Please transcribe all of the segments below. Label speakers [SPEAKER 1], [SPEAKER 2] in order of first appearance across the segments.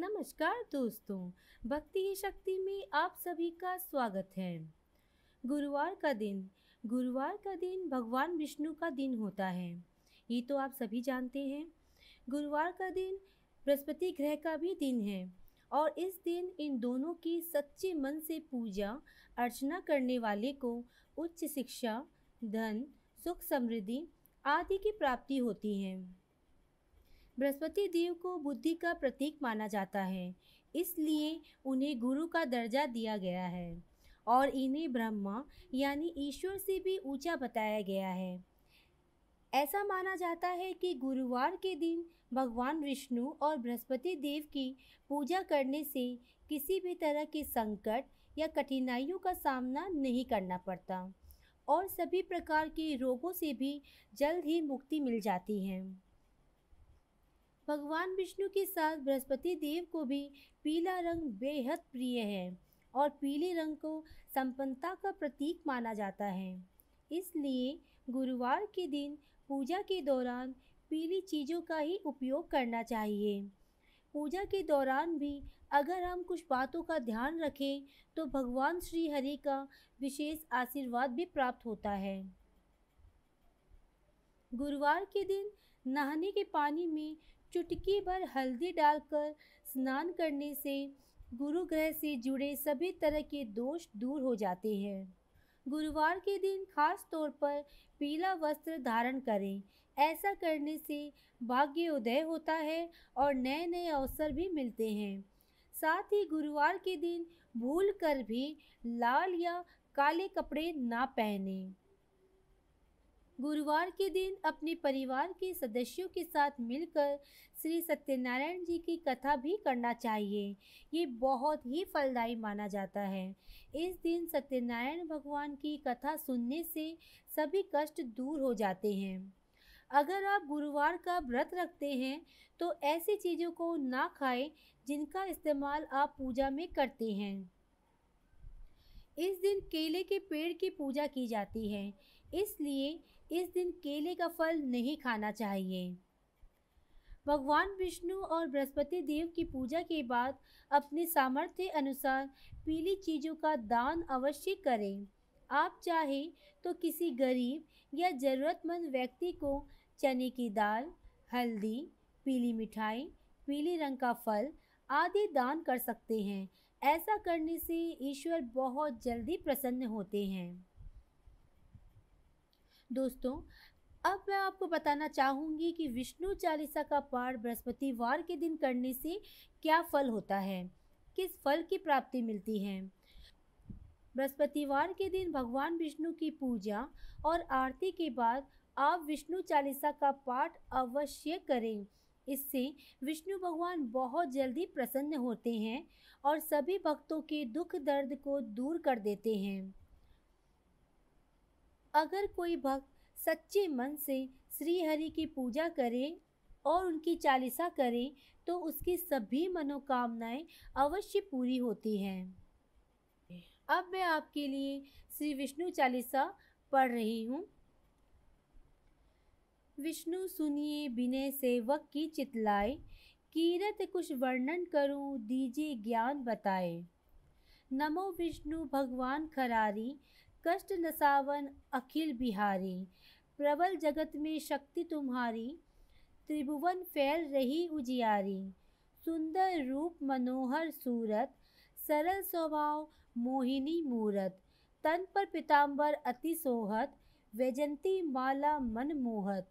[SPEAKER 1] नमस्कार दोस्तों, भक्ति ही शक्ति में आप सभी का स्वागत है। गुरुवार का दिन, गुरुवार का दिन भगवान विष्णु का दिन होता है। ये तो आप सभी जानते हैं। गुरुवार का दिन बृहस्पति ग्रह का भी दिन है और इस दिन इन दोनों की सच्चे मन से पूजा, अर्चना करने वाले को उच्च शिक्षा, धन, सुख समृद्धि आदि की प्राप्ति होती है। बृहस्पति देव को बुद्धि का प्रतीक माना जाता है। इसलिए उन्हें गुरु का दर्जा दिया गया है और इन्हें ब्रह्मा यानी ईश्वर से भी ऊँचा बताया गया है। ऐसा माना जाता है कि गुरुवार के दिन भगवान विष्णु और बृहस्पति देव की पूजा करने से किसी भी तरह के संकट या कठिनाइयों का सामना नहीं करना पड़ता और सभी प्रकार के रोगों से भी जल्द ही मुक्ति मिल जाती है। भगवान विष्णु के साथ बृहस्पति देव को भी पीला रंग बेहद प्रिय है और पीले रंग को संपन्नता का प्रतीक माना जाता है। इसलिए गुरुवार के दिन पूजा के दौरान पीली चीज़ों का ही उपयोग करना चाहिए। पूजा के दौरान भी अगर हम कुछ बातों का ध्यान रखें तो भगवान श्री हरि का विशेष आशीर्वाद भी प्राप्त होता है। गुरुवार के दिन नहाने के पानी में चुटकी भर हल्दी डालकर स्नान करने से गुरु ग्रह से जुड़े सभी तरह के दोष दूर हो जाते हैं। गुरुवार के दिन खास तौर पर पीला वस्त्र धारण करें। ऐसा करने से भाग्य उदय होता है और नए नए अवसर भी मिलते हैं। साथ ही गुरुवार के दिन भूल कर भी लाल या काले कपड़े ना पहने। गुरुवार के दिन अपने परिवार के सदस्यों के साथ मिलकर श्री सत्यनारायण जी की कथा भी करना चाहिए। ये बहुत ही फलदायी माना जाता है। इस दिन सत्यनारायण भगवान की कथा सुनने से सभी कष्ट दूर हो जाते हैं। अगर आप गुरुवार का व्रत रखते हैं तो ऐसी चीज़ों को ना खाएँ जिनका इस्तेमाल आप पूजा में करते हैं। इस दिन केले के पेड़ की पूजा की जाती है। इसलिए इस दिन केले का फल नहीं खाना चाहिए। भगवान विष्णु और बृहस्पति देव की पूजा के बाद अपने सामर्थ्य अनुसार पीली चीज़ों का दान अवश्य करें। आप चाहें तो किसी गरीब या ज़रूरतमंद व्यक्ति को चने की दाल, हल्दी, पीली मिठाई, पीले रंग का फल आदि दान कर सकते हैं। ऐसा करने से ईश्वर बहुत जल्दी प्रसन्न होते हैं। दोस्तों, अब मैं आपको बताना चाहूँगी कि विष्णु चालीसा का पाठ बृहस्पतिवार के दिन करने से क्या फल होता है? किस फल की प्राप्ति मिलती है? बृहस्पतिवार के दिन भगवान विष्णु की पूजा और आरती के बाद आप विष्णु चालीसा का पाठ अवश्य करें। इससे विष्णु भगवान बहुत जल्दी प्रसन्न होते हैं और सभी भक्तों के दुख दर्द को दूर कर देते हैं। अगर कोई भक्त सच्चे मन से श्री हरि की पूजा करे और उनकी चालीसा करे तो उसकी सभी मनोकामनाएँ अवश्य पूरी होती हैं। अब मैं आपके लिए श्री विष्णु चालीसा पढ़ रही हूँ। विष्णु सुनिए विनय सेवक की चितलाए, कीरत कुछ वर्णन करूँ, दीजिए ज्ञान बताए। नमो विष्णु भगवान खरारी कष्ट नसावन अखिल बिहारी। प्रबल जगत में शक्ति तुम्हारी, त्रिभुवन फैल रही उजियारी। सुंदर रूप मनोहर सूरत, सरल स्वभाव मोहिनी मूरत। तन पर पिताम्बर अति सोहत, वैजंती माला मन मोहत।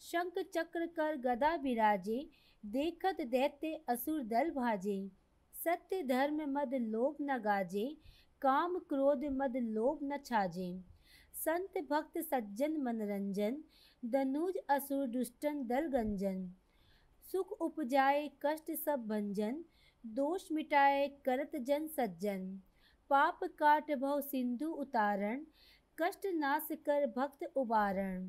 [SPEAKER 1] शंख चक्र कर गदा विराजे देखत दैत्य असुर दल भाजे। सत्य धर्म मद लोभ न गाजे काम क्रोध मद लोभ न छाजे। संत भक्त सज्जन मनरंजन दनुज असुर दुष्टन दल गंजन। सुख उपजाए कष्ट सब भंजन, दोष मिटाए करत जन सज्जन। पाप काट भव सिंधु उतारण, कष्ट नाश कर भक्त उबारण।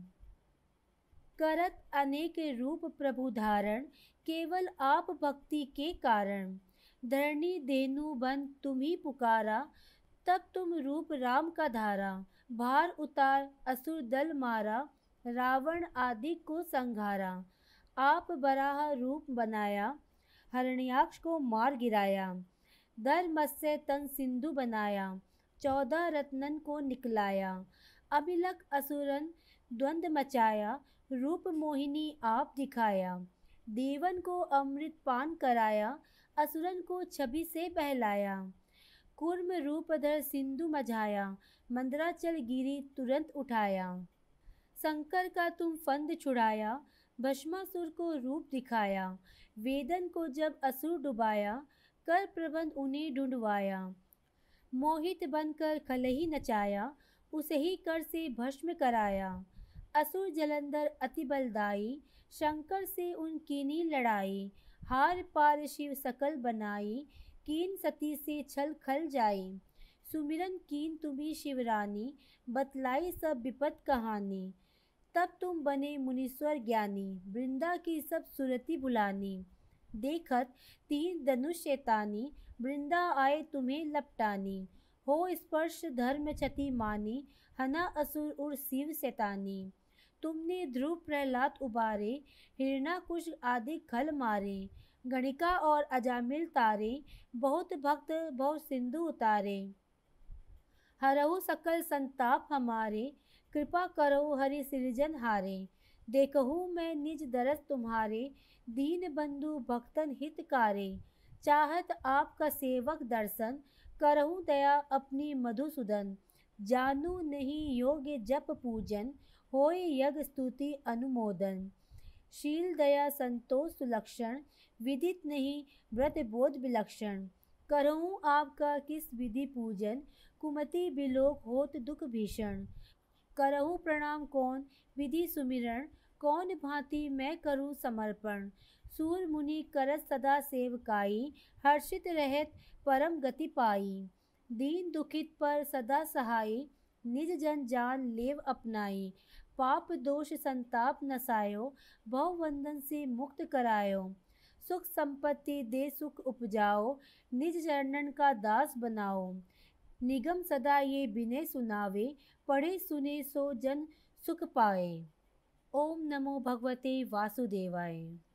[SPEAKER 1] करत अनेक रूप प्रभु धारण, केवल आप भक्ति के कारण। धरणी देनु बन तुम्ही पुकारा तब तुम रूप राम का धारा, भार उतार, असुर दल मारा, रावण आदि को संघारा आप बराह रूप बनाया, हरण्याक्ष को मार गिराया दर मत्स्य तन सिंधु बनाया, चौदह रत्नन को निकलाया अभिलक असुरन द्वंद मचाया, रूप मोहिनी आप दिखाया, देवन को अमृत पान कराया, असुरन को छवि से बहलाया। कुर्म रूपधर सिंधु मझाया, मंदराचल गिरी तुरंत उठाया। शंकर का तुम फंद छुड़ाया भस्मासुर को रूप दिखाया। वेदन को जब असुर डुबाया, कर प्रबंध उन्हें ढूंढवाया। मोहित बनकर खलही नचाया उसे ही कर से भस्म कराया। असुर जलंधर अति बलदाई शंकर से उनकी नी लड़ाई। हार पार शिव सकल बनाई कीन सती से छल खल जाई सुमिरन कीन तुम्हें शिवरानी, बतलाई सब विपत कहानी। तब तुम बने मुनीश्वर ज्ञानी, वृंदा की सब सुरति बुलानी देखत तीन धनुष शैतानी, वृंदा आए तुम्हें लपटानी। हो स्पर्श धर्म क्षति मानी, हना असुर उर शिव शैतानी। तुमने ध्रुव प्रहलाद उबारे हिरणा कुश आदि खल मारे। गणिका और अजामिल तारे, बहुत भक्त, बहुत सिंधु उतारे। हरहु सकल संताप हमारे, कृपा करो हरि सृजन हारे। देखहु मैं निज दरस तुम्हारे, दीन बंधु भक्तन हितकारे चाहत आपका सेवक दर्शन, करहु दया अपनी मधुसूदन जानू नहीं योग्य जप पूजन, होय यज्ञ स्तुति अनुमोदन। शील दया संतोष सुलक्षण विदित नहीं व्रत बोध विलक्षण। करहूँ आपका किस विधि पूजन, कुमति बिलोक होत दुख भीषण। करहु प्रणाम कौन, विधि सुमिरण, कौन भांति मैं करूँ समर्पण। सूर मुनि करत सदा सेवकाई हर्षित रहत परम गति पाई। दीन दुखित पर सदा सहाय निज जन जान लेव अपनाई। पाप, दोष, संताप नसायो भव वंदन से मुक्त करायो। सुख संपत्ति दे सुख उपजाओ, निज चरणन का दास बनाओ। निगम सदा ये बिने सुनावे, पढ़े सुने सो जन सुख पाए। ओम नमो भगवते वासुदेवाय।